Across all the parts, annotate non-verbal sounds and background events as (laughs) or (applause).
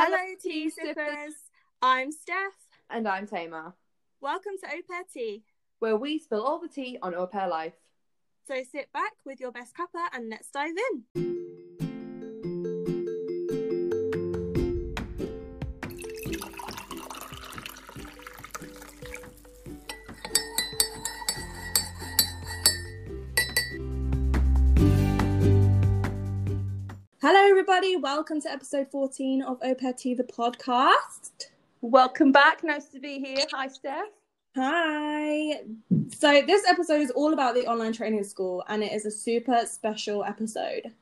Hello, tea sippers. I'm Steph. And I'm Tamar, Welcome to Au Pair Tea. where we spill all the tea on au pair life. So sit back with your best cuppa and let's dive in. Hello, everybody. Welcome to episode 14 of Au Pair Tea, the podcast. Welcome back. Nice to be here. Hi, Steph. Hi. So, this episode is all about the online training school, and it is a super special episode.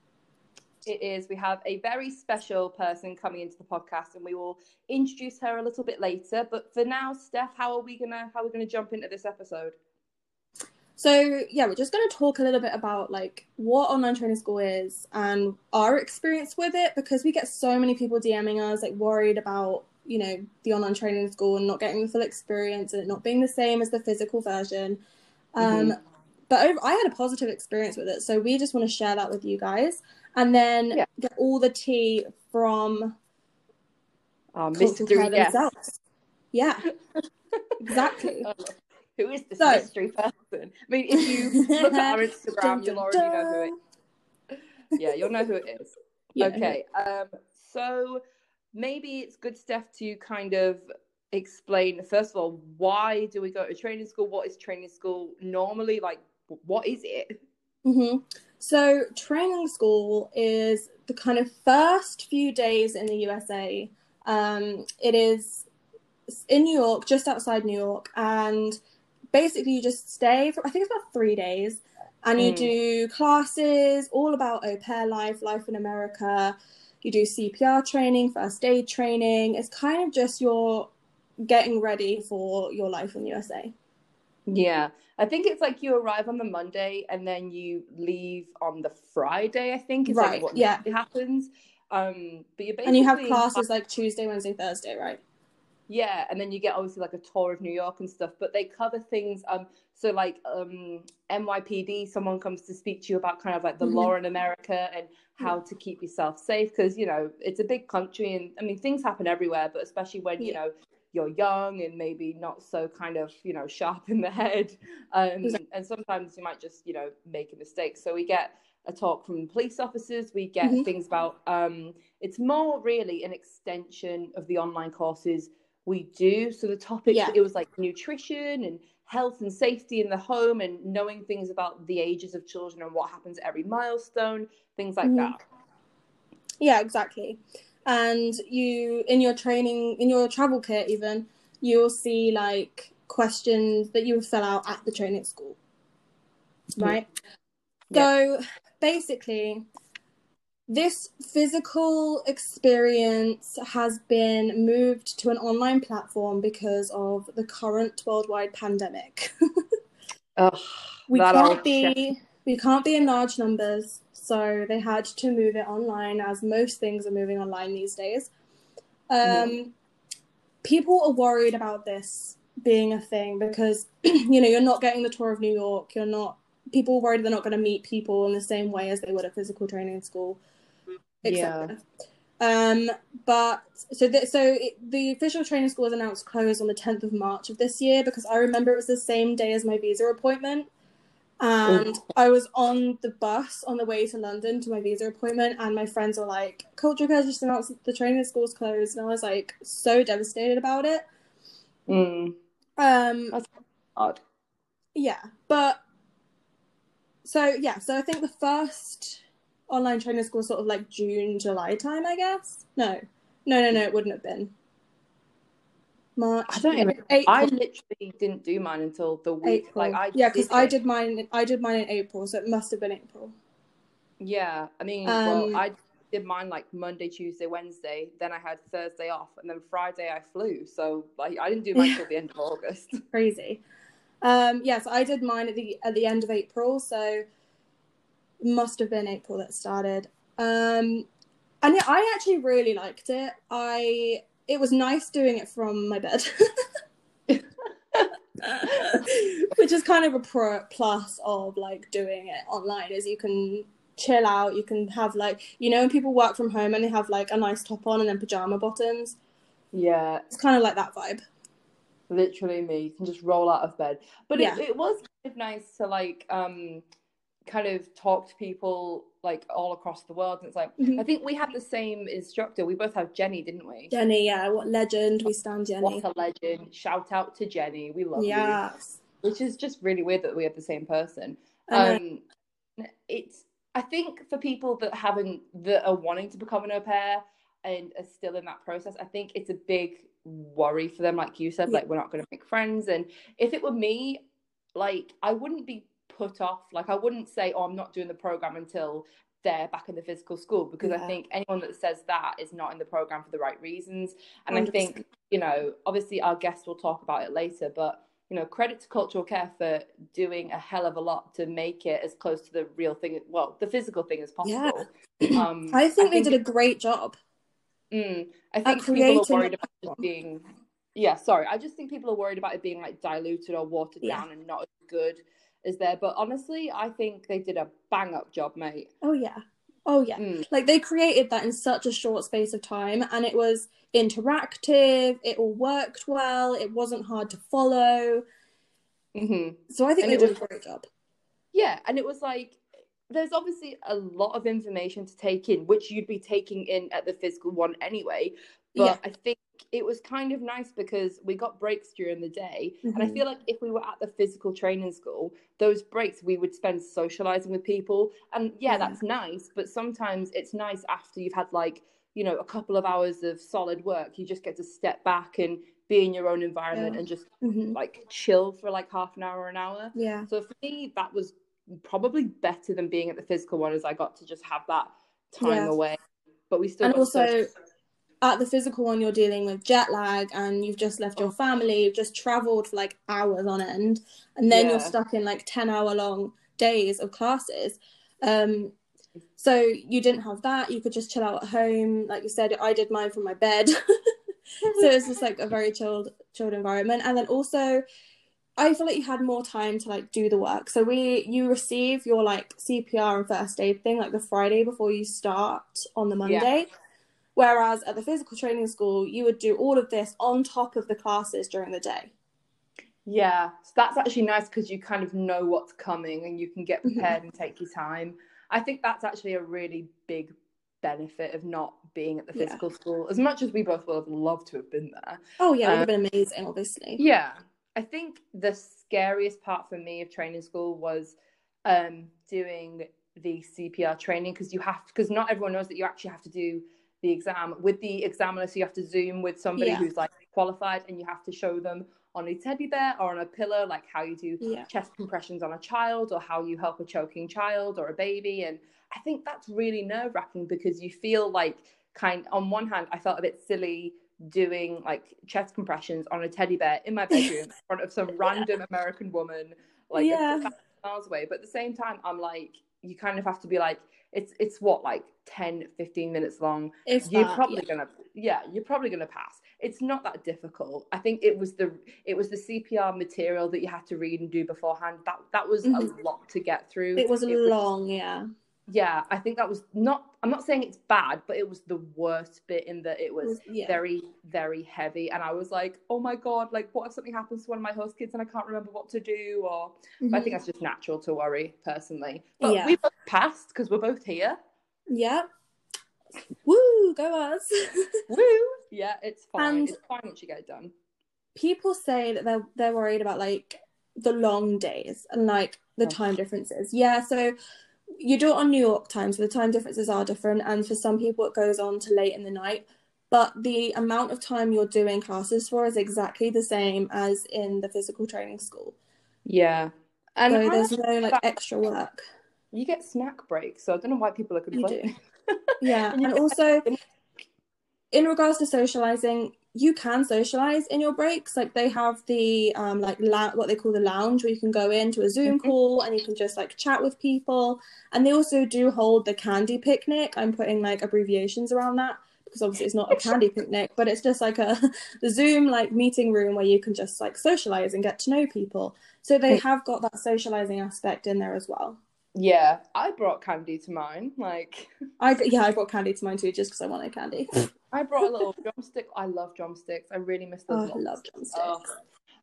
It is. We have a very special person coming into the podcast, and we will introduce her a little bit later. But for now, Steph, how are we gonna how are we gonna jump into this episode? So, yeah, we're just going to talk a little bit about like what online training school is and our experience with it because we get so many people DMing us like worried about, you know, the online training school and not getting the full experience and it not being the same as the physical version. Um, Mhm. But over, I had a positive experience with it. So, we just want to share that with you guys and then Yeah. get all the tea from Our Cultural mystery Care themselves. Yeah, (laughs) exactly. Oh, Who is this So- mystery person? I mean, if you look at our Instagram, Dun, you'll dun, already know who it. Yeah, you'll know who it is. (laughs) Yeah. Okay. Um, so maybe it's good, Steph, to kind of explain first of all why do we go to training school? What is training school normally? Like, what is it? hmm So, training school is the kind of first few days in the USA. Um, it is in New York, just outside New York, and basically you just stay for I think it's about three days, and you Mm. do classes all about au pair life, life in America. You do CPR training, first aid training. It's kind of just your getting ready for your life in the USA. Yeah, I think it's like you arrive on the Monday and then you leave on the Friday. I think is Right, like what yeah. happens. Um, but you basically And you have classes like Tuesday, Wednesday, Thursday, right? Yeah, and then you get obviously like a tour of New York and stuff, but they cover things um so like um NYPD someone comes to speak to you about kind of like the Mhm. law in America and how to keep yourself safe because you know it's a big country and I mean things happen everywhere but especially when you know you're young and maybe not so kind of you know sharp in the head (laughs) um Exactly. and sometimes you might just you know make a mistake so we get a talk from police officers we get Mhm. things about um it's more really an extension of the online courses we do. So the topics Yeah. it was like nutrition and health and safety in the home and knowing things about the ages of children and what happens at every milestone, things like Mhm. that. Yeah, exactly. And you, in your training, in your travel kit, even, you'll see like questions that you will fill out at the training school. Right? So basically, this physical experience has been moved to an online platform because of the current worldwide pandemic. (laughs) Ugh, we can't shit. be we can't be in large numbers so they had to move it online as most things are moving online these days um, Mhm. people are worried about this being a thing because (clears throat) you know you're not getting the tour of new york you're not people worried they're not going to meet people in the same way as they would at physical training school etc um but so th- so it, the official training school was announced closed on the 10th of march of this year because i remember it was the same day as my visa appointment. And i was on the bus on the way to london to my visa appointment and my friends were like culture care just announced the training school's closed. And i was like so devastated about it. Mm, um That's- odd. yeah but so yeah so i think the first online training school sort of like june july time i guess no no no no it wouldn't have been march I don't even- April. I literally didn't do mine until the week. April. Like I yeah, because I did mine. I did mine in April, so it must have been April. Yeah, I mean, Um, well, I did mine like Monday, Tuesday, Wednesday. Then I had Thursday off, and then Friday I flew. So like I didn't do mine till the end of August. (laughs) Crazy. Um, yeah, so I did mine at the at the end of April, so must have been April that started. Um, and yeah, I actually really liked it. I it was nice doing it from my bed. (laughs) which is kind of a pro plus of like doing it online is you can chill out. You can have like you know when people work from home and they have like a nice top on and then pajama bottoms. Yeah, It's kind of like that vibe. literally me. You can just roll out of bed. But Yeah. it, it was kind of nice to like um kind of talk to people like all across the world. And it's like Mhm. I think we had the same instructor. We both have Jenny, didn't we? Jenny, yeah, what legend we stand Jenny. What a legend! Shout out to Jenny. We love you. Yes. Which is just really weird that we have the same person. Know. Um, it's I think for people that haven't that are wanting to become an au pair and are still in that process, I think it's a big worry for them. Like you said, Yeah. like we're not going to make friends. And if it were me, like I wouldn't be put off. Like I wouldn't say, "Oh, I'm not doing the program until." They're back in the physical school because I think anyone that says that is not in the program for the right reasons. And I 100%. think, you know, obviously our guests will talk about it later, but you know, credit to cultural care for doing a hell of a lot to make it as close to the real thing, well, the physical thing as Yeah. possible. (clears throat) Um, I think they did a great job. Mm, I think people are worried about it being. Yeah, sorry. I just think people are worried about it being like diluted or watered Yeah. down and not as good as there. But honestly, I think they did a bang up job, mate. Oh yeah. Oh yeah. Mm. Like they created that in such a short space of time and it was interactive, it all worked well, it wasn't hard to follow. hmm So I think And they did was- a great job. Yeah, and it was like there's obviously a lot of information to take in, which you'd be taking in at the physical one anyway. But Yeah. I think it was kind of nice because we got breaks during the day. And I Mhm. feel like if we were at the physical training school, those breaks we would spend socializing with people. And yeah, Yeah. that's nice. But sometimes it's nice after you've had like, you know, a couple of hours of solid work. You just get to step back and be in your own environment Yeah. and just Mhm. like chill for like half an hour or an hour. Yeah. So for me, that was probably better than being at the physical one, as I got to just have that time away. But we still And got also social- at the physical one you're dealing with jet lag and you've just left your family, you've just traveled for like hours on end and then Yeah. you're stuck in like 10 hour long days of classes. Um so you didn't have that. You could just chill out at home. Like you said, I did mine from my bed. (laughs) so it's just like a very chilled chilled environment and then also i feel like you had more time to like do the work so we you receive your like cpr and first aid thing like the friday before you start on the monday whereas at the physical training school you would do all of this on top of the classes during the day yeah, so that's actually nice because you kind of know what's coming and you can get Mhm. prepared and take your time. I think that's actually a really big benefit of not being at the Yeah. physical school. As much as we both would have loved to have been there, oh yeah it would have Um, been amazing obviously Yeah. I think the scariest part for me of training school was um, doing the CPR training because you have because not everyone knows that you actually have to do the exam with the examiner. So you have to zoom with somebody Yeah. who's like qualified, and you have to show them on a teddy bear or on a pillow like how you do yeah chest compressions on a child or how you help a choking child or a baby and i think that's really nerve wracking because you feel like kind on one hand i felt a bit silly doing like chest compressions on a teddy bear in my (laughs) bedroom in front of some random american woman like Yeah. miles away but at the same time i'm like you kind of have to be like it's it's what like 10 15 minutes long. If you're that, probably yeah. gonna yeah you're probably gonna pass. It's not that difficult. I think it was the it was the cpr material that you had to read and do beforehand. That that was Mhm. a lot to get through. It was a long yeah yeah i think that was not i'm not saying it's bad but it was the worst bit in that it was yeah. very very heavy. And i was like oh my god like what if something happens to one of my host kids and i can't remember what to do? Or but i think mm-hmm. that's just natural to worry personally. But Yeah. we both passed because we're both here. Yeah. Woo go us. (laughs) Woo! Yeah it's fine. And- it's fine once you get it done. people say that they're they're worried about like the long days and like the Oh. time differences. Yeah, so you do it on New York time, so the time differences are different, and for some people it goes on to late in the night. But the amount of time you're doing classes for is exactly the same as in the physical training school. Yeah. And So there's no like extra work. you get snack breaks, so I don't know why people are complaining. (laughs) Yeah, And and also (laughs) in regards to socializing, you can socialize in your breaks. Like they have the um like la- what they call the lounge where you can go into a Zoom Mhm. call and you can just like chat with people. And they also do hold the candy picnic. I'm putting like abbreviations around that because obviously it's not a candy picnic, but it's just like a (laughs) the Zoom like meeting room where you can just like socialize and get to know people. So they have got that socializing aspect in there as well. Yeah, I brought candy to mine. Like, (laughs) I yeah, I brought candy to mine too, just because I wanted candy. I brought a little (laughs) drumstick. I love drumsticks. I really miss those. Oh, I love drumsticks. Oh.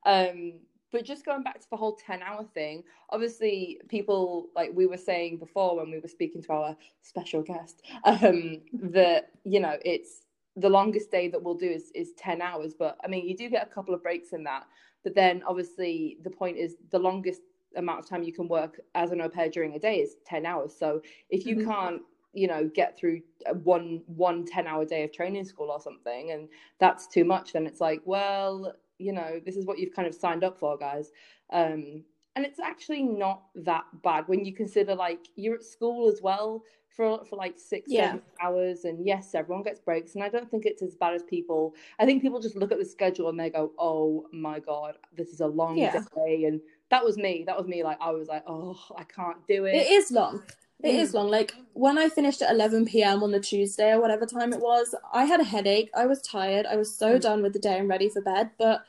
Um, but just going back to the whole 10 hour thing, obviously, people, like we were saying before when we were speaking to our special guest, um, that, you know, it's the longest day that we'll do is, is 10 hours. But I mean, you do get a couple of breaks in that. But then obviously, the point is the longest amount of time you can work as an au pair during a day is 10 hours. So if you mm-hmm. can't, you know, get through one one 10 hour day of training school or something, and that's too much, then it's like, well, you know, this is what you've kind of signed up for, guys. Um, and it's actually not that bad when you consider like you're at school as well for for like six yeah. seven hours and yes everyone gets breaks and i don't think it's as bad as people i think people just look at the schedule and they go oh my god this is a long yeah. day and that was me that was me like i was like oh i can't do it it is long it is mm. long. Like when I finished at 11 p.m. on the Tuesday or whatever time it was, I had a headache. I was tired. I was so mm. done with the day and ready for bed. But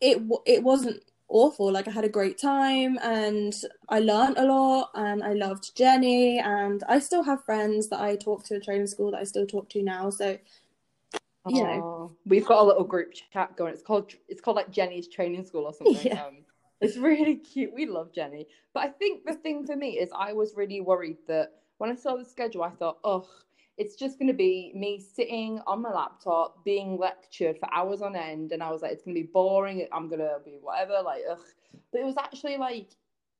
it it wasn't awful. Like I had a great time and I learned a lot and I loved Jenny and I still have friends that I talk to at training school that I still talk to now. So you know, we've got a little group chat going. It's called it's called like Jenny's training school or something. (laughs) Yeah. Um, it's really cute. We love Jenny. But I think the thing for me is I was really worried that when I saw the schedule, I thought, oh, it's just going to be me sitting on my laptop being lectured for hours on end. And I was like, it's going to be boring. I'm going to be whatever. Like, ugh. But it was actually like,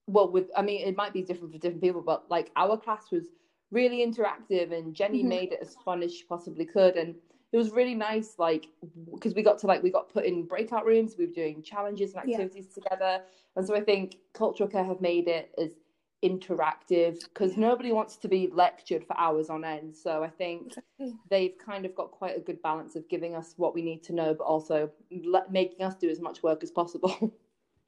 well, with, I mean, it might be different for different people, but like our class was really interactive and Jenny mm-hmm. made it as fun as she possibly could. And it was really nice, like, because we got to like, we got put in breakout rooms, we were doing challenges and activities yeah. together. And so I think cultural care have made it as interactive because nobody wants to be lectured for hours on end. So I think they've kind of got quite a good balance of giving us what we need to know, but also le- making us do as much work as possible. (laughs)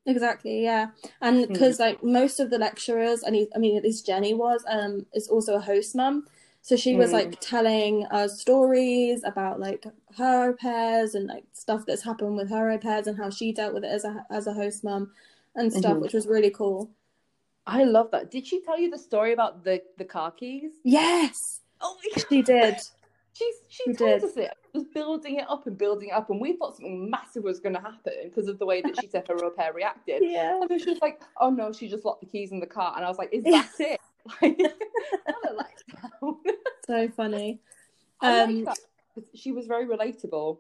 Exactly, yeah, and because hmm. like most of the lecturers, I mean, I mean, at least Jenny was, um, is also a host mum, so she was mm. like telling us stories about like her au pairs and like stuff that's happened with her au pairs and how she dealt with it as a as a host mum and stuff, mm-hmm. which was really cool. I love that. Did she tell you the story about the the car keys? Yes. Oh. She did. She's she, she told did. us it. Was building it up and building it up, and we thought something massive was going to happen because of the way that she said her au pair reacted. (laughs) Yeah. And then she was like, "Oh no, she just locked the keys in the car," and I was like, "Is (laughs) that it?" Like, (laughs) so funny. Um, like she was very relatable.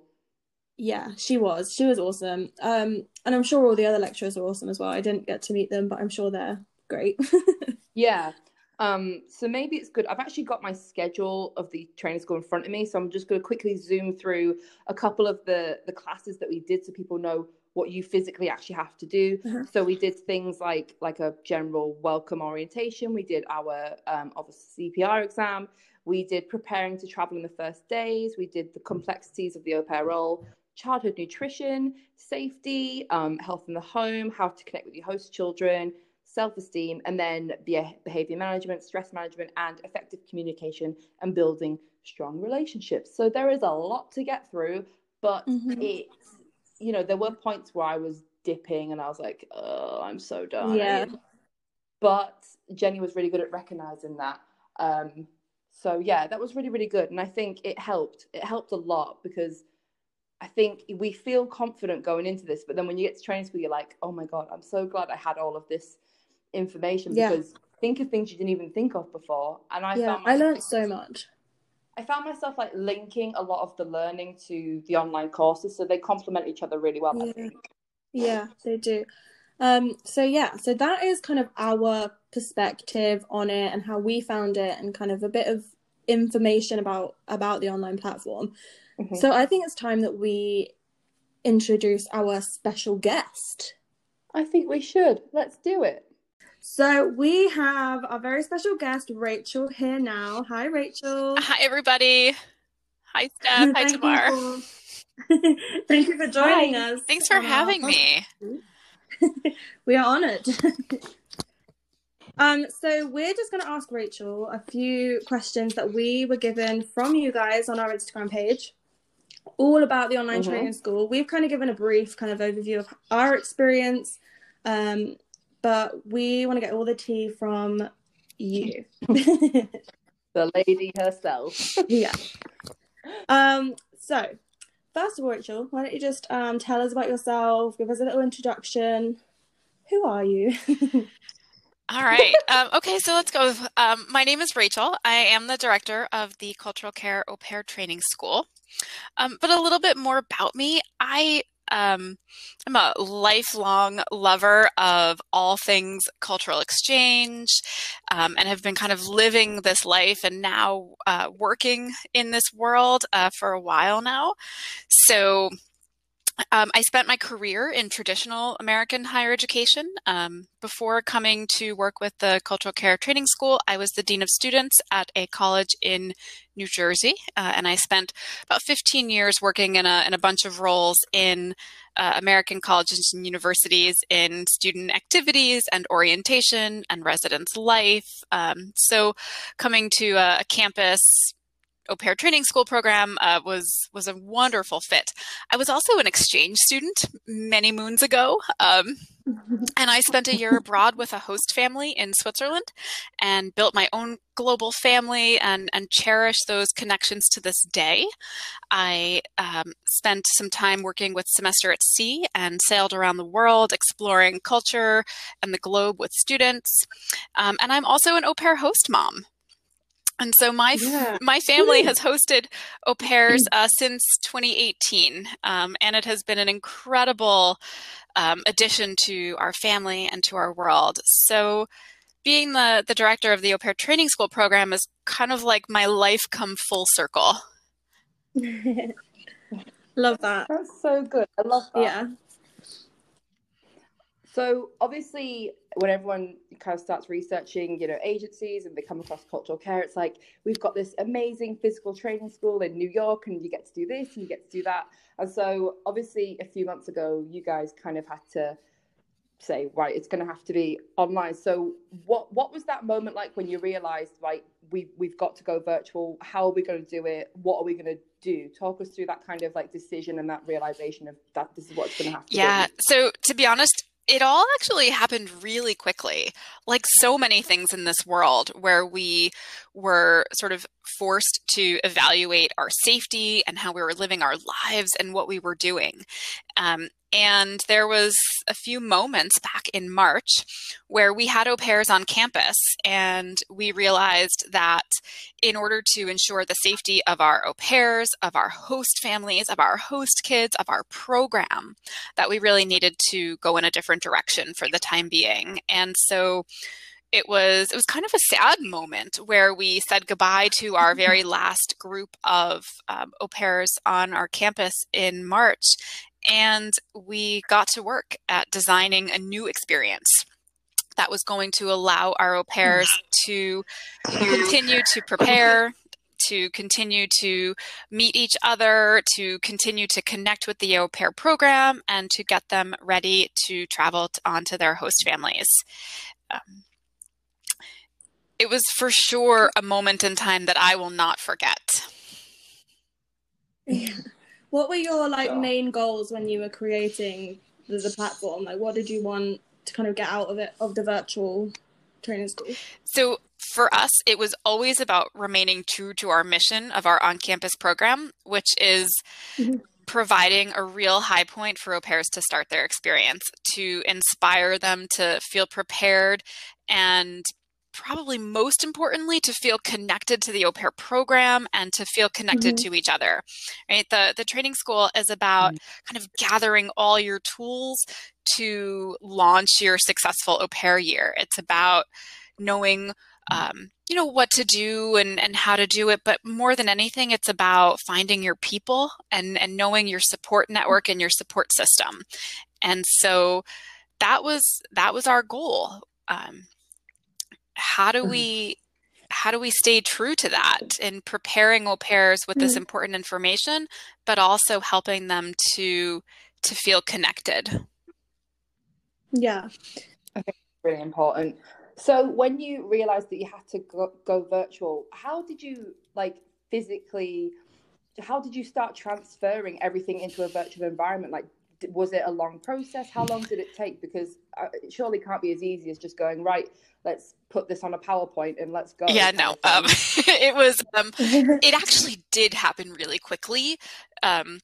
Yeah, she was. She was awesome. Um, and I'm sure all the other lecturers are awesome as well. I didn't get to meet them, but I'm sure they're great. (laughs) yeah. Um, so maybe it's good. I've actually got my schedule of the training school in front of me, so I'm just going to quickly zoom through a couple of the the classes that we did, so people know what you physically actually have to do. Uh-huh. So we did things like like a general welcome orientation. We did our um, obviously CPR exam. We did preparing to travel in the first days. We did the complexities of the au pair role, childhood nutrition, safety, um, health in the home, how to connect with your host children, self esteem, and then behavior management, stress management, and effective communication and building strong relationships. So there is a lot to get through, but mm-hmm. it's, you know, there were points where I was dipping and I was like, oh, I'm so done. Yeah. But Jenny was really good at recognizing that. Um, so yeah, that was really, really good. And I think it helped. It helped a lot because I think we feel confident going into this, but then when you get to training school, you're like, oh my God, I'm so glad I had all of this information yeah. because think of things you didn't even think of before. And I yeah, I learned so much. I found myself like linking a lot of the learning to the online courses, so they complement each other really well. Yeah, yeah they do. Um, so yeah, so that is kind of our perspective on it and how we found it, and kind of a bit of information about about the online platform. Mm-hmm. So I think it's time that we introduce our special guest. I think we should. Let's do it. So we have our very special guest, Rachel, here now. Hi, Rachel. Hi, everybody. Hi, (laughs) Steph. Hi, Tamar. (laughs) Thank you for joining Hi. us. Thanks for having me. (laughs) we are honored. um, so we're just going to ask Rachel a few questions that we were given from you guys on our Instagram page, all about the online mm-hmm. training school. We've kind of given a brief kind of overview of our experience, um, but we want to get all the tea from you. (laughs) the lady herself. yeah. Um. So, first of all, Rachel, why don't you just um tell us about yourself? Give us a little introduction. Who are you? (laughs) All right. Um, okay, so let's go. Um, my name is Rachel. I am the director of the Cultural Care Au Pair Training School. Um, but a little bit more about me. I um, I'm a lifelong lover of all things cultural exchange um, and have been kind of living this life and now uh, working in this world uh, for a while now. So um, I spent my career in traditional American higher education. Um, before coming to work with the Cultural Care Training School, I was the Dean of Students at a college in New Jersey, uh, and I spent about 15 years working in a, in a bunch of roles in uh, American colleges and universities in student activities and orientation and residence life. Um, so, coming to a, a campus au pair training school program uh, was was a wonderful fit. I was also an exchange student many moons ago, um, (laughs) and I spent a year abroad with a host family in Switzerland, and built my own global family and and cherish those connections to this day. I um, spent some time working with Semester at Sea and sailed around the world exploring culture and the globe with students. Um, and I'm also an au pair host mom. And so my yeah. my family has hosted au pairs uh, since 2018, um, and it has been an incredible um, addition to our family and to our world. So, being the the director of the au pair training school program is kind of like my life come full circle. (laughs) love that. That's so good. I love that. Yeah. So obviously, when everyone kind of starts researching, you know, agencies and they come across cultural care, it's like we've got this amazing physical training school in New York, and you get to do this and you get to do that. And so, obviously, a few months ago, you guys kind of had to say, right, it's going to have to be online. So, what what was that moment like when you realised, right, we we've got to go virtual? How are we going to do it? What are we going to do? Talk us through that kind of like decision and that realization of that this is what's going to have to. Yeah. Be. So to be honest, it all actually happened really quickly, like so many things in this world where we were sort of forced to evaluate our safety and how we were living our lives and what we were doing. Um, and there was a few moments back in March where we had au pairs on campus, and we realized that in order to ensure the safety of our au pairs, of our host families, of our host kids, of our program, that we really needed to go in a different direction for the time being. And so it was it was kind of a sad moment where we said goodbye to our (laughs) very last group of um, au pairs on our campus in March, and we got to work at designing a new experience that was going to allow our au pairs to continue to prepare to continue to meet each other, to continue to connect with the au pair program, and to get them ready to travel on to their host families. Um, it was for sure a moment in time that I will not forget. Yeah. What were your like main goals when you were creating the, the platform? Like, what did you want to kind of get out of it of the virtual training school? So for us, it was always about remaining true to our mission of our on-campus program, which is mm-hmm. providing a real high point for au pairs to start their experience, to inspire them to feel prepared and probably most importantly to feel connected to the au pair program and to feel connected mm-hmm. to each other right? The the training school is about mm-hmm. kind of gathering all your tools to launch your successful au pair year. It's about knowing um, you know what to do and, and how to do it but more than anything it's about finding your people and and knowing your support network and your support system. And so that was that was our goal um, how do mm-hmm. we how do we stay true to that in preparing au pairs with this mm-hmm. important information but also helping them to to feel connected yeah i think it's really important so when you realized that you had to go, go virtual how did you like physically how did you start transferring everything into a virtual environment like was it a long process? How long did it take? Because uh, it surely can't be as easy as just going right. Let's put this on a PowerPoint and let's go. Yeah, no. Um, (laughs) it was. Um, (laughs) it actually did happen really quickly. Um,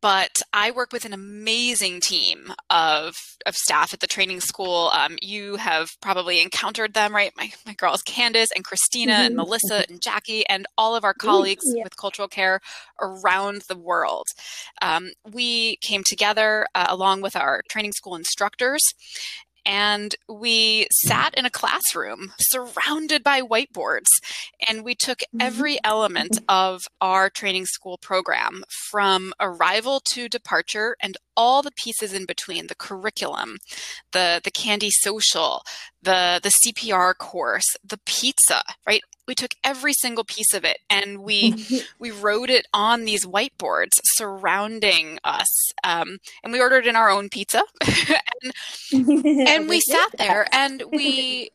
but I work with an amazing team of of staff at the training school. Um, you have probably encountered them, right? My my girls, Candace and Christina mm-hmm. and Melissa and Jackie, and all of our colleagues yeah. with cultural care around the world. Um, we came together uh, along with our training school instructors, and we sat in a classroom surrounded by whiteboards and we took mm-hmm. every element of our training school program from arrival to departure and all the pieces in between the curriculum the the candy social the the CPR course the pizza right we took every single piece of it and we (laughs) we wrote it on these whiteboards surrounding us um, and we ordered in our own pizza. (laughs) And, and we (laughs) sat there and we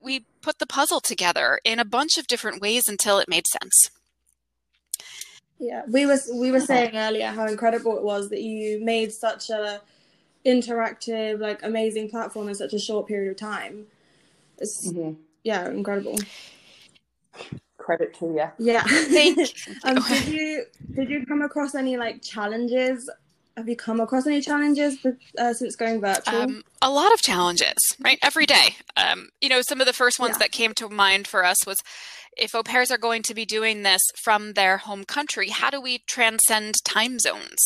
we put the puzzle together in a bunch of different ways until it made sense. Yeah we was we were saying earlier how incredible it was that you made such a interactive like amazing platform in such a short period of time. It's mm-hmm. yeah incredible credit to (laughs) you. Yeah. um, did you did you come across any like challenges? Have you come across any challenges uh, since going virtual? Um, a lot of challenges, right? Every day. Um, you know, some of the first ones yeah. that came to mind for us was if au pairs are going to be doing this from their home country, how do we transcend time zones?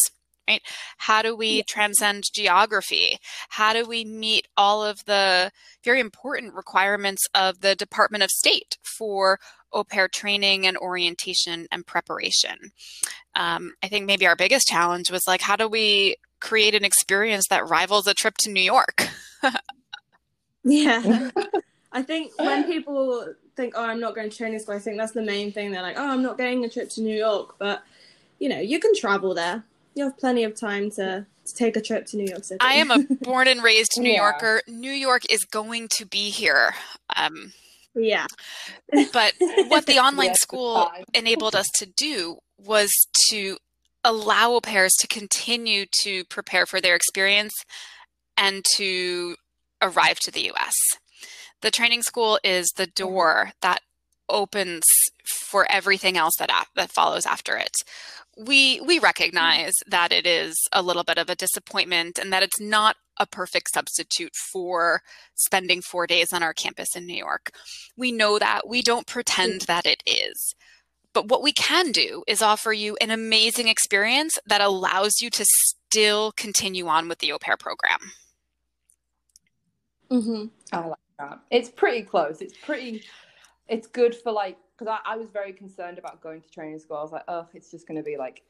Right? How do we yeah. transcend geography? How do we meet all of the very important requirements of the Department of State for au pair training and orientation and preparation? Um, I think maybe our biggest challenge was like, how do we create an experience that rivals a trip to New York? yeah. (laughs) I think when people think, oh, I'm not going to training school, I think that's the main thing. They're like, oh, I'm not getting a trip to New York. But, you know, you can travel there you have plenty of time to, to take a trip to New York City. I am a (laughs) born and raised New yeah. Yorker. New York is going to be here. Um, yeah. but (laughs) what the online yes, school enabled us to do was to allow au pairs to continue to prepare for their experience and to arrive to the US. The training school is the mm-hmm. door that opens for everything else that that follows after it we we recognize that it is a little bit of a disappointment and that it's not a perfect substitute for spending 4 days on our campus in New York. We know that. We don't pretend that it is. But what we can do is offer you an amazing experience that allows you to still continue on with the au pair program. Mm-hmm. I like that. It's pretty close. It's pretty, it's good for like because I, I was very concerned about going to training school. I was like, oh, it's just going to be like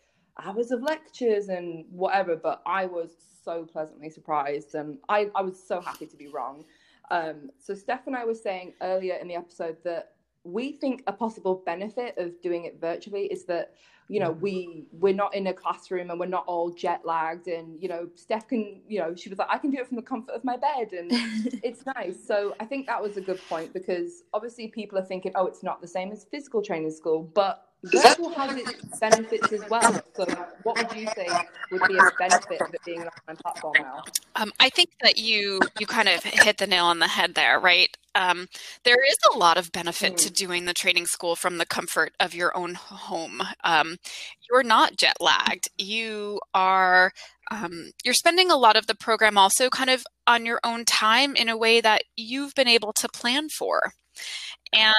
hours of lectures and whatever. But I was so pleasantly surprised, and I, I was so happy to be wrong. Um, so Steph and I were saying earlier in the episode that we think a possible benefit of doing it virtually is that you know mm. we we're not in a classroom and we're not all jet lagged and you know steph can you know she was like i can do it from the comfort of my bed and (laughs) it's nice. So i think that was a good point because obviously people are thinking oh it's not the same as physical training school but virtual has its benefits as well. So, what would you say would be a benefit of it being an online platform now? Um, I think that you you kind of hit the nail on the head there, right? Um, there is a lot of benefit to doing the training school from the comfort of your own home. Um, you're not jet lagged. You are um, you're spending a lot of the program also kind of on your own time in a way that you've been able to plan for, and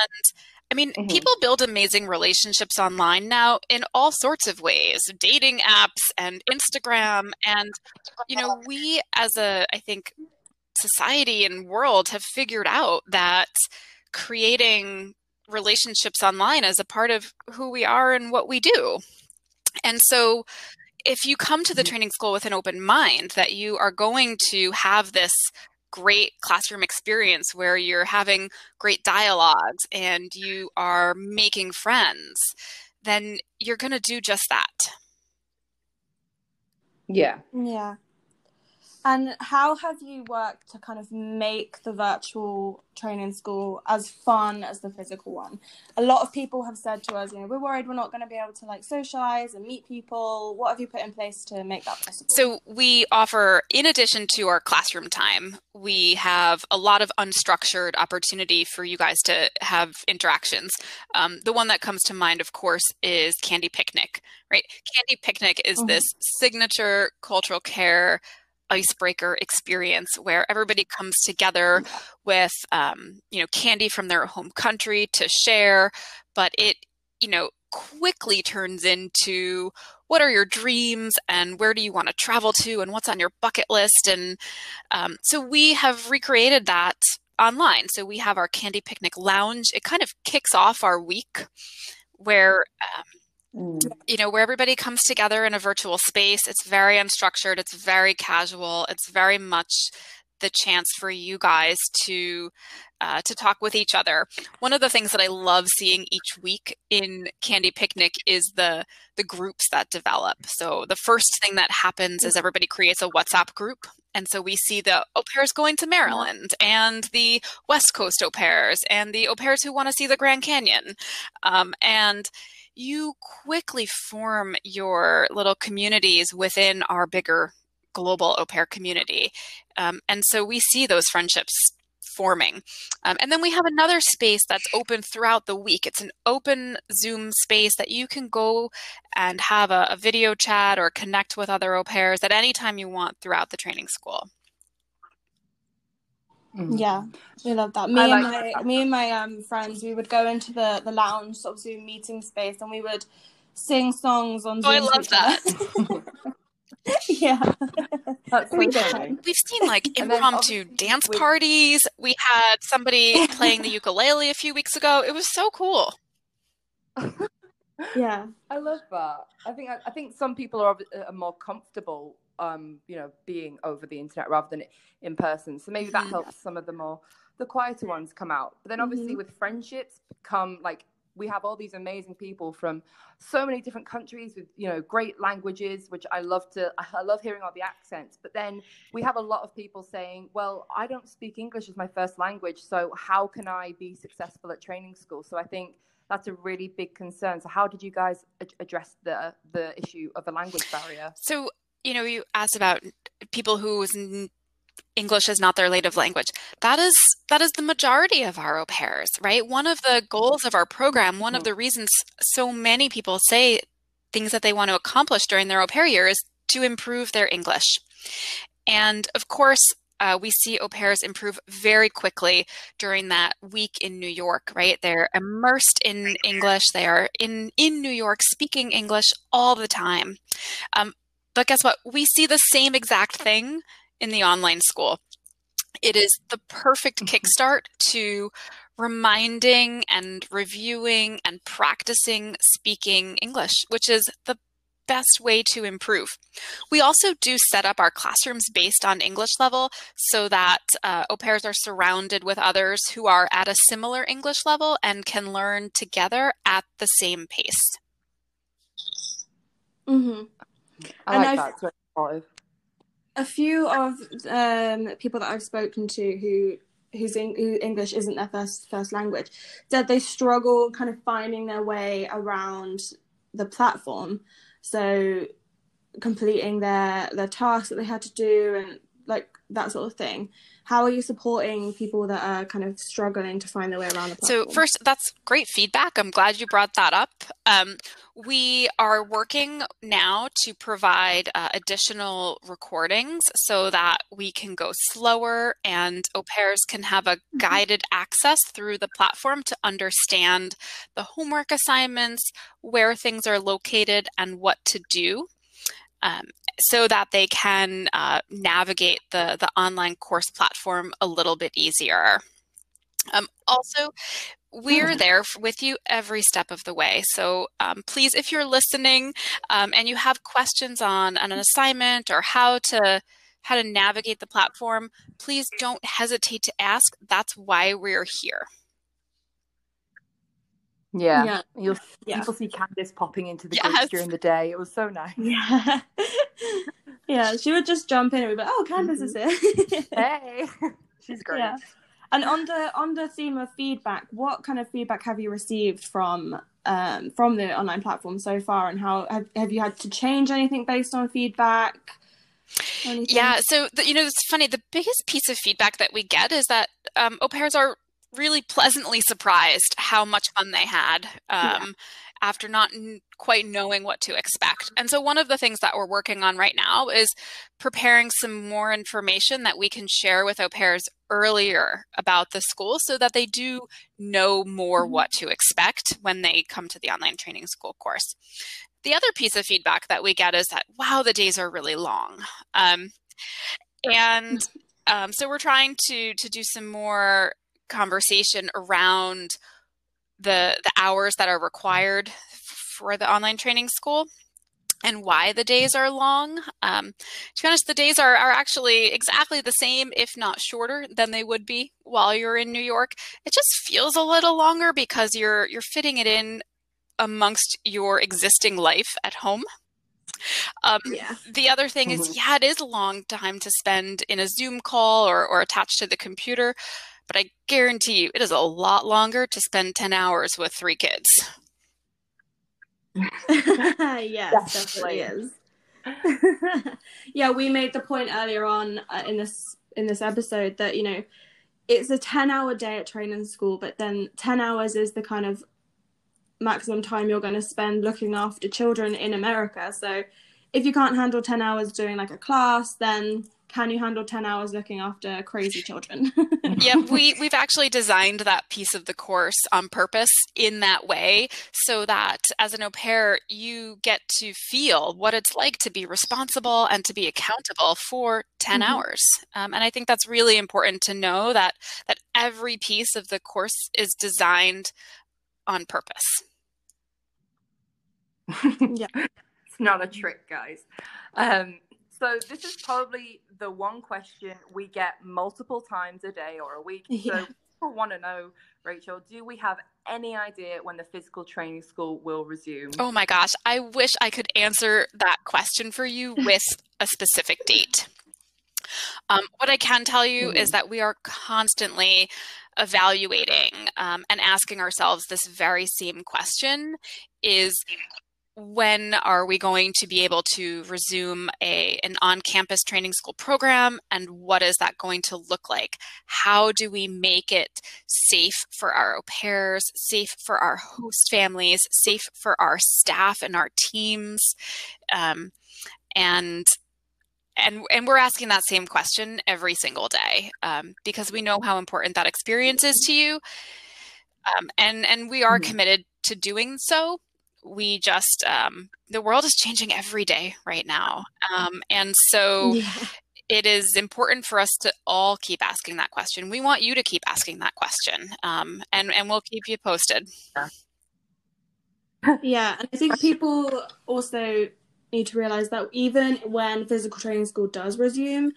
I mean, mm-hmm. people build amazing relationships online now in all sorts of ways dating apps and Instagram. And, you know, we as a, I think, society and world have figured out that creating relationships online is a part of who we are and what we do. And so, if you come to the mm-hmm. training school with an open mind that you are going to have this great classroom experience where you're having great dialogues and you are making friends, then you're going to do just that. Yeah. Yeah. And how have you worked to kind of make the virtual training school as fun as the physical one? A lot of people have said to us, you know, we're worried we're not going to be able to like socialize and meet people. What have you put in place to make that possible? So, we offer, in addition to our classroom time, we have a lot of unstructured opportunity for you guys to have interactions. Um, the one that comes to mind, of course, is Candy Picnic, right? Candy Picnic is mm-hmm. this signature cultural care icebreaker experience where everybody comes together with um, you know candy from their home country to share but it you know quickly turns into what are your dreams and where do you want to travel to and what's on your bucket list and um, so we have recreated that online so we have our candy picnic lounge it kind of kicks off our week where um. You know, where everybody comes together in a virtual space. It's very unstructured, it's very casual, it's very much the chance for you guys to uh, to talk with each other. One of the things that I love seeing each week in Candy Picnic is the the groups that develop. So the first thing that happens is everybody creates a WhatsApp group, and so we see the au pairs going to Maryland, and the West Coast au pairs, and the au pairs who want to see the Grand Canyon, um, and you quickly form your little communities within our bigger global au pair community. Um, and so we see those friendships forming. Um, and then we have another space that's open throughout the week. It's an open Zoom space that you can go and have a, a video chat or connect with other au pairs at any time you want throughout the training school. Mm-hmm. Yeah, we love that. Me and my that. me and my um friends, we would go into the the lounge sort of Zoom meeting space, and we would sing songs on. Oh, Zoom I love that. (laughs) yeah, we, we've seen like impromptu dance we... parties. We had somebody (laughs) playing the ukulele a few weeks ago. It was so cool. yeah, (laughs) I love that. I think I, I think some people are, are more comfortable um, you know, being over the internet rather than in person. So maybe that helps some of the more the quieter ones come out. But then obviously mm-hmm. with friendships come like we have all these amazing people from so many different countries with you know great languages which i love to (laughs) i love hearing all the accents but then we have a lot of people saying well i don't speak english as my first language so how can i be successful at training school so i think that's a really big concern so how did you guys address the the issue of the language barrier so you know, you asked about people whose English is not their native language. That is that is the majority of our au pairs, right? One of the goals of our program, one of mm-hmm. the reasons so many people say things that they want to accomplish during their au pair year is to improve their English. And of course, uh, we see au pairs improve very quickly during that week in New York, right? They're immersed in English. They are in, in New York speaking English all the time. Um, but guess what? We see the same exact thing in the online school. It is the perfect mm-hmm. kickstart to reminding and reviewing and practicing speaking English, which is the best way to improve. We also do set up our classrooms based on English level so that uh, au pairs are surrounded with others who are at a similar English level and can learn together at the same pace. Mm-hmm. I and like I've, that. A few of um, people that I've spoken to who whose who English isn't their first first language said they struggle kind of finding their way around the platform. So completing their their tasks that they had to do and that sort of thing. How are you supporting people that are kind of struggling to find their way around the platform? So first, that's great feedback. I'm glad you brought that up. Um, we are working now to provide uh, additional recordings so that we can go slower and au pairs can have a mm-hmm. guided access through the platform to understand the homework assignments, where things are located, and what to do. Um, so that they can uh, navigate the, the online course platform a little bit easier. Um, also, we're hmm. there with you every step of the way. So um, please, if you're listening um, and you have questions on, on an assignment or how to how to navigate the platform, please don't hesitate to ask. That's why we're here. Yeah. yeah. You'll yeah. people see Candice popping into the yes. group during the day. It was so nice. (laughs) Yeah. Yeah, she would just jump in and we'd be like, "Oh, Candace mm-hmm. is here." (laughs) hey, (laughs) she's great. Yeah. And on the on the theme of feedback, what kind of feedback have you received from um, from the online platform so far, and how have, have you had to change anything based on feedback? Yeah, so the, you know it's funny. The biggest piece of feedback that we get is that um, au pairs are really pleasantly surprised how much fun they had. Um, yeah after not n- quite knowing what to expect. And so, one of the things that we're working on right now is preparing some more information that we can share with au pairs earlier about the school so that they do know more mm-hmm. what to expect when they come to the online training school course. The other piece of feedback that we get is that, wow, the days are really long. Um, and (laughs) um, so, we're trying to, to do some more conversation around the the hours that are required for the online training school and why the days are long. Um, to be honest, the days are, are actually exactly the same, if not shorter, than they would be while you're in New York. It just feels a little longer because you're you're fitting it in amongst your existing life at home. Um, yeah. The other thing mm-hmm. is, yeah, it is a long time to spend in a Zoom call or, or attached to the computer. But I guarantee you, it is a lot longer to spend 10 hours with three kids. (laughs) yes, definitely is. (laughs) yeah, we made the point earlier on uh, in this in this episode that you know it's a 10 hour day at training school but then 10 hours is the kind of maximum time you're going to spend looking after children in America. So if you can't handle 10 hours doing like a class, then can you handle 10 hours looking after crazy children. (laughs) Yeah (laughs) we we've actually designed that piece of the course on purpose in that way so that as an au pair you get to feel what it's like to be responsible and to be accountable for 10 mm-hmm. hours. Um, and i think that's really important to know that that every piece of the course is designed on purpose. (laughs) Yeah. It's not a trick guys. Um, so this is probably the one question we get multiple times a day or a week. (laughs) Yeah. So people want to know, Rachel, do we have any idea when the physical training school will resume? Oh my gosh, I wish I could answer that question for you (laughs) with a specific date. Um, what I can tell you mm-hmm. is that we are constantly evaluating um, and asking ourselves this very same question is when are we going to be able to resume a an on-campus training school program and what is that going to look like? How do we make it safe for our au pairs safe for our host families safe for our staff and our teams? Um, and and and we're asking that same question every single day um, because we know how important that experience is to you um, and and we are mm-hmm. committed to doing so we just um, the world is changing every day right now. Um, and so yeah. it is important for us to all keep asking that question. We want you to keep asking that question um, and and we'll keep you posted. Yeah. And i think people also need to realize that even when physical training school does resume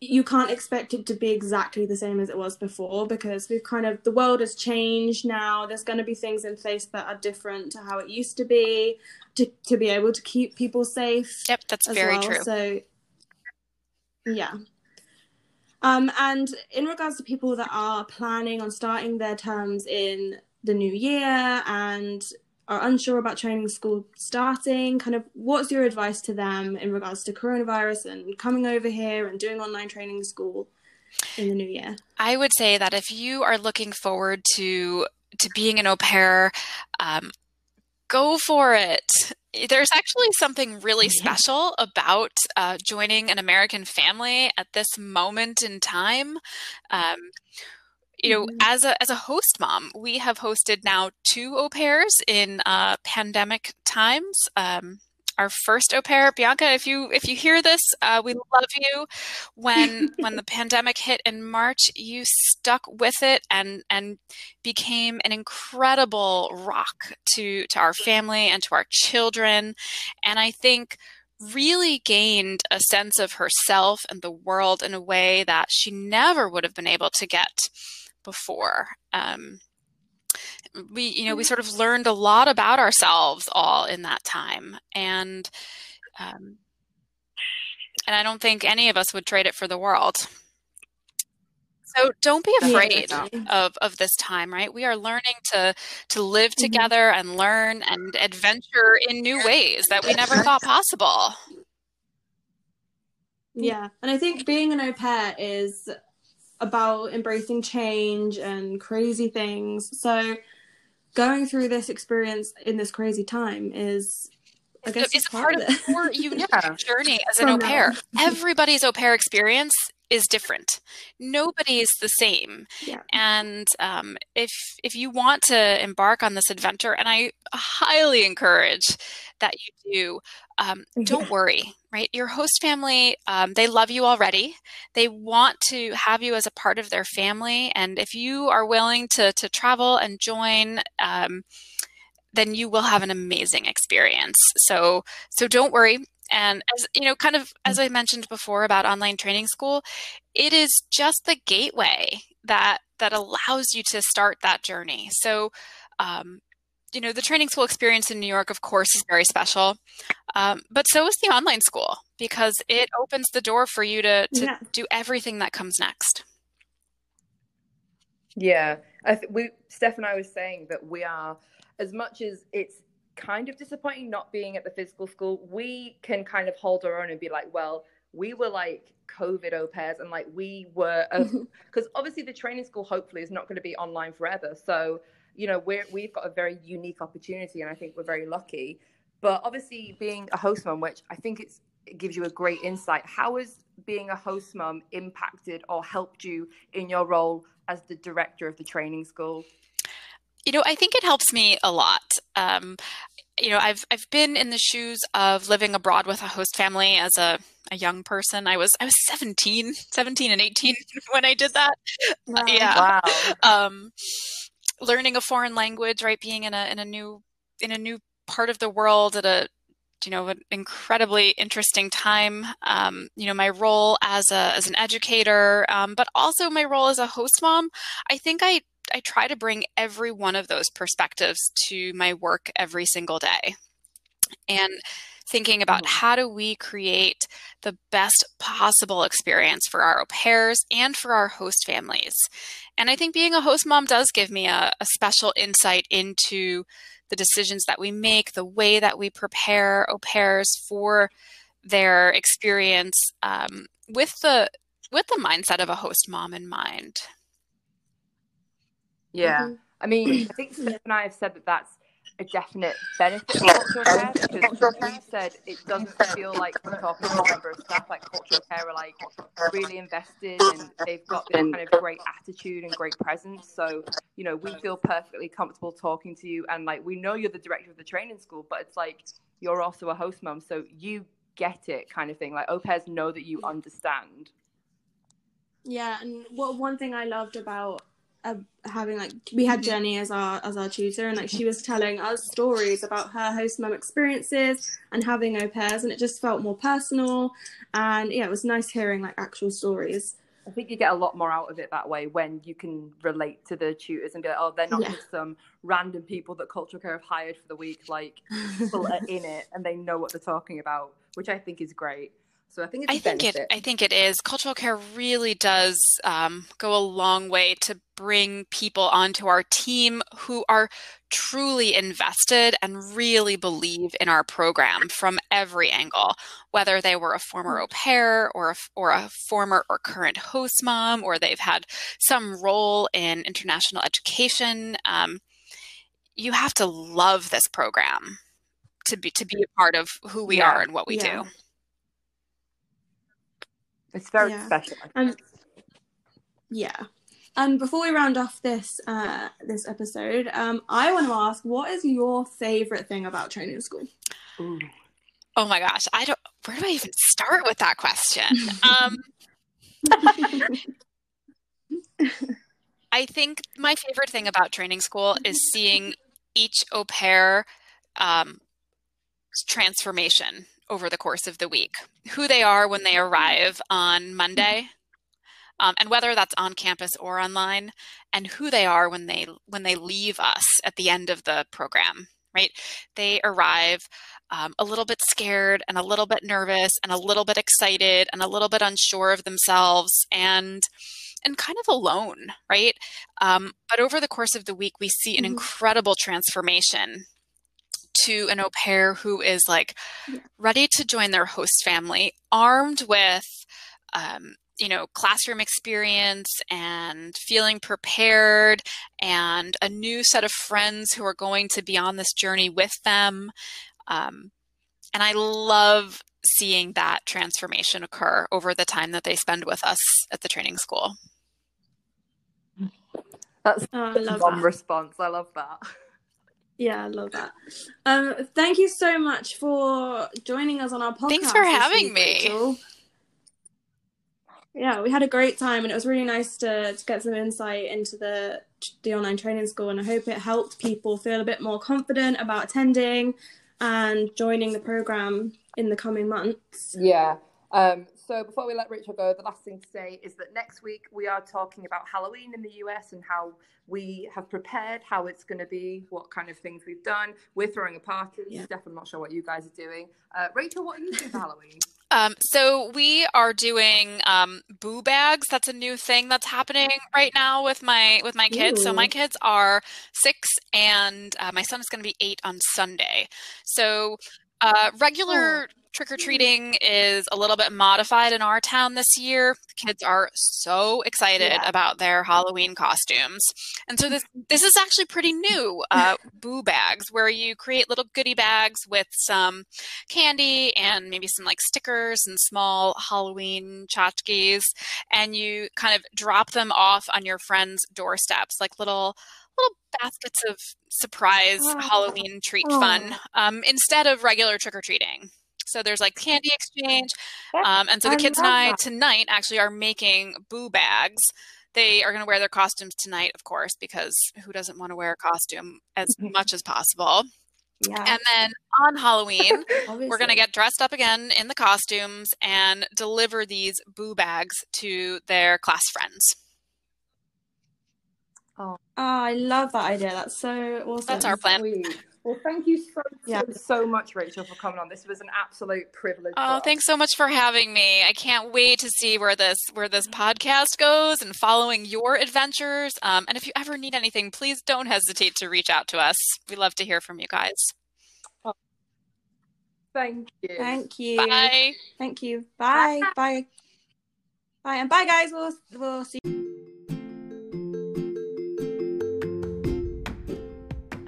you can't expect it to be exactly the same as it was before because we've kind of the world has changed now. There's going to be things in place that are different to how it used to be to, to be able to keep people safe yep that's very well. true. So yeah. Um, and in regards to people that are planning on starting their terms in the new year and are unsure about training school starting, kind of what's your advice to them in regards to coronavirus and coming over here and doing online training school in the new year? I would say that if you are looking forward to to being an au pair, um, go for it. There's actually something really special about uh, joining an American family at this moment in time. Um, you know, mm-hmm. as a as a host mom, we have hosted now two au pairs in uh, pandemic times. Um, our first au pair, Bianca, if you if you hear this, uh, we love you. When when the (laughs) pandemic hit in March, you stuck with it and and became an incredible rock to to our family and to our children. And I think really gained a sense of herself and the world in a way that she never would have been able to get before. Um, we, you know, we sort of learned a lot about ourselves all in that time, and um, and I don't think any of us would trade it for the world. So don't be afraid of, of this time, right? We are learning to to live mm-hmm. together and learn and adventure in new ways that we never thought (laughs) possible. Yeah. And I think being an au pair is about embracing change and crazy things. So going through this experience in this crazy time is I guess it's part, part of, of your unique (laughs) yeah. journey as an au pair. Everybody's au pair experience is different. Nobody is the same. Yeah. And um, if if you want to embark on this adventure, and I highly encourage that you do, um, don't yeah. worry. Right, your host family, um, they love you already. They want to have you as a part of their family, and if you are willing to to travel and join um, then you will have an amazing experience. So so don't worry. And as you know, kind of as I mentioned before about online training school, it is just the gateway that that allows you to start that journey. So, um, you know, the training school experience in New York, of course, is very special, um, but so is the online school because it opens the door for you to to yeah. do everything that comes next. Yeah, I th- we Steph and I was saying that we are as much as it's kind of disappointing not being at the physical school, we can kind of hold our own and be like, well, we were like COVID au pairs and like we were, because (laughs) (laughs) obviously the training school hopefully is not going to be online forever. So, you know, we're, we've got a very unique opportunity and I think we're very lucky. But obviously, being a host mom, which I think it's, it gives you a great insight, how has being a host mom impacted or helped you in your role as the director of the training school? You know, I think it helps me a lot. Um, you know, I've I've been in the shoes of living abroad with a host family as a, a young person. I was I was 17, 17 and 18 (laughs) when I did that. Wow. Yeah. Wow. (laughs) Um, learning a foreign language, right? Being in a in a new in a new part of the world at a you know an incredibly interesting time um, you know my role as a as an educator um, but also my role as a host mom i think i I try to bring every one of those perspectives to my work every single day. And thinking about mm-hmm. how do we create the best possible experience for our au pairs and for our host families. And I think being a host mom does give me a, a special insight into the decisions that we make, the way that we prepare au pairs for their experience um, with the with the mindset of a host mom in mind. Yeah. Mm-hmm. I mean, (clears throat) I think Steph and I have said that that's a definite benefit of cultural care because you said it doesn't feel like we're talking to a member of staff like cultural care are like really invested and they've got this kind of great attitude and great presence. So you know we feel perfectly comfortable talking to you and like we know you're the director of the training school but it's like you're also a host mom so you get it kind of thing. Like au pairs know that you understand. Yeah and what one thing i loved about uh, having like we had mm-hmm. Jenny as our as our tutor, and like she was telling us stories about her host mom experiences and having au pairs, and it just felt more personal. And yeah, it was nice hearing like actual stories. I think you get a lot more out of it that way when you can relate to the tutors and go, oh, they're not yeah. just some random people that Cultural Care have hired for the week. Like people are in it and they know what they're talking about, which I think is great. So I think I think benefit. it. I think it is. Cultural care really does um, go a long way to bring people onto our team who are truly invested and really believe in our program from every angle, whether they were a former au pair or a, or a former or current host mom, or they've had some role in international education. Um, you have to love this program to be to be a part of who we yeah. are and what we yeah. do. It's very yeah. special. And yeah. And before we round off this uh, this episode, um, I want to ask, what is your favorite thing about training school? Ooh. Oh my gosh, I don't. Where do I even start with that question? um, I think my favorite thing about training school is seeing each au pair um, transformation over the course of the week who they are when they arrive on Monday. Um, and whether that's on campus or online, and who they are when they when they leave us at the end of the program. Right? They arrive um, a little bit scared and a little bit nervous and a little bit excited and a little bit unsure of themselves and and kind of alone, right? Um, but over the course of the week, we see an mm-hmm. incredible transformation to an au pair who is like ready to join their host family, armed with, um, you know, classroom experience and feeling prepared and a new set of friends who are going to be on this journey with them. Um, and I love seeing that transformation occur over the time that they spend with us at the training school. That's oh, a mom response. I love that. (laughs) Yeah, I love that. Um, thank you so much for joining us on our podcast. Thanks for having me. Rachel. Yeah, we had a great time, and it was really nice to, to get some insight into the the online training school. And I hope it helped people feel a bit more confident about attending and joining the program in the coming months. Yeah. Um, so before we let Rachel go, the last thing to say is that next week we are talking about Halloween in the US and how we have prepared, how it's going to be, what kind of things we've done. We're throwing a party. Yeah. Steph, I'm not sure what you guys are doing. Uh, Rachel, what are you doing for Halloween? Um, so we are doing um, boo bags. That's a new thing that's happening right now with my with my kids. Ooh. So my kids are six, and uh, my son is going to be eight on Sunday. So uh, regular oh trick or treating is a little bit modified in our town this year. The Kids are so excited yeah. about their Halloween costumes, and so this (laughs) this is actually pretty new. Uh, boo bags, where you create little goodie bags with some candy and maybe some like stickers and small Halloween tchotchkes, and you kind of drop them off on your friends' doorsteps, like little little baskets of surprise oh. Halloween treat oh. fun um, instead of regular trick or treating. So there's like candy exchange. Um, and so the kids and I tonight actually are making boo bags. They are going to wear their costumes tonight, of course, because who doesn't want to wear a costume as (laughs) much as possible? Yeah. And then on Halloween, (laughs) we're going to get dressed up again in the costumes and deliver these boo bags to their class friends. Oh. oh, I love that idea. That's so awesome. That's our plan. Sweet. Well, thank you so, yeah. so, so, much, Rachel, for coming on. This was an absolute privilege. Oh, thanks so much for having me. I can't wait to see where this where this podcast goes and following your adventures. Um, and if you ever need anything, please don't hesitate to reach out to us. We love to hear from you guys. Oh, thank you. Thank you. Bye. Thank you. Bye. Bye. Bye. Bye. And bye, guys. We'll we'll see.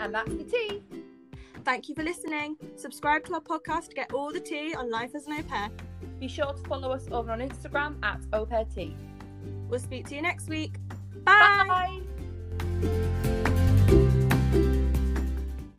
And that's the tea. Thank you for listening. Subscribe to our podcast to get all the tea on life as an au pair. Be sure to follow us over on Instagram at au pair tea. We'll speak to you next week. Bye. Bye.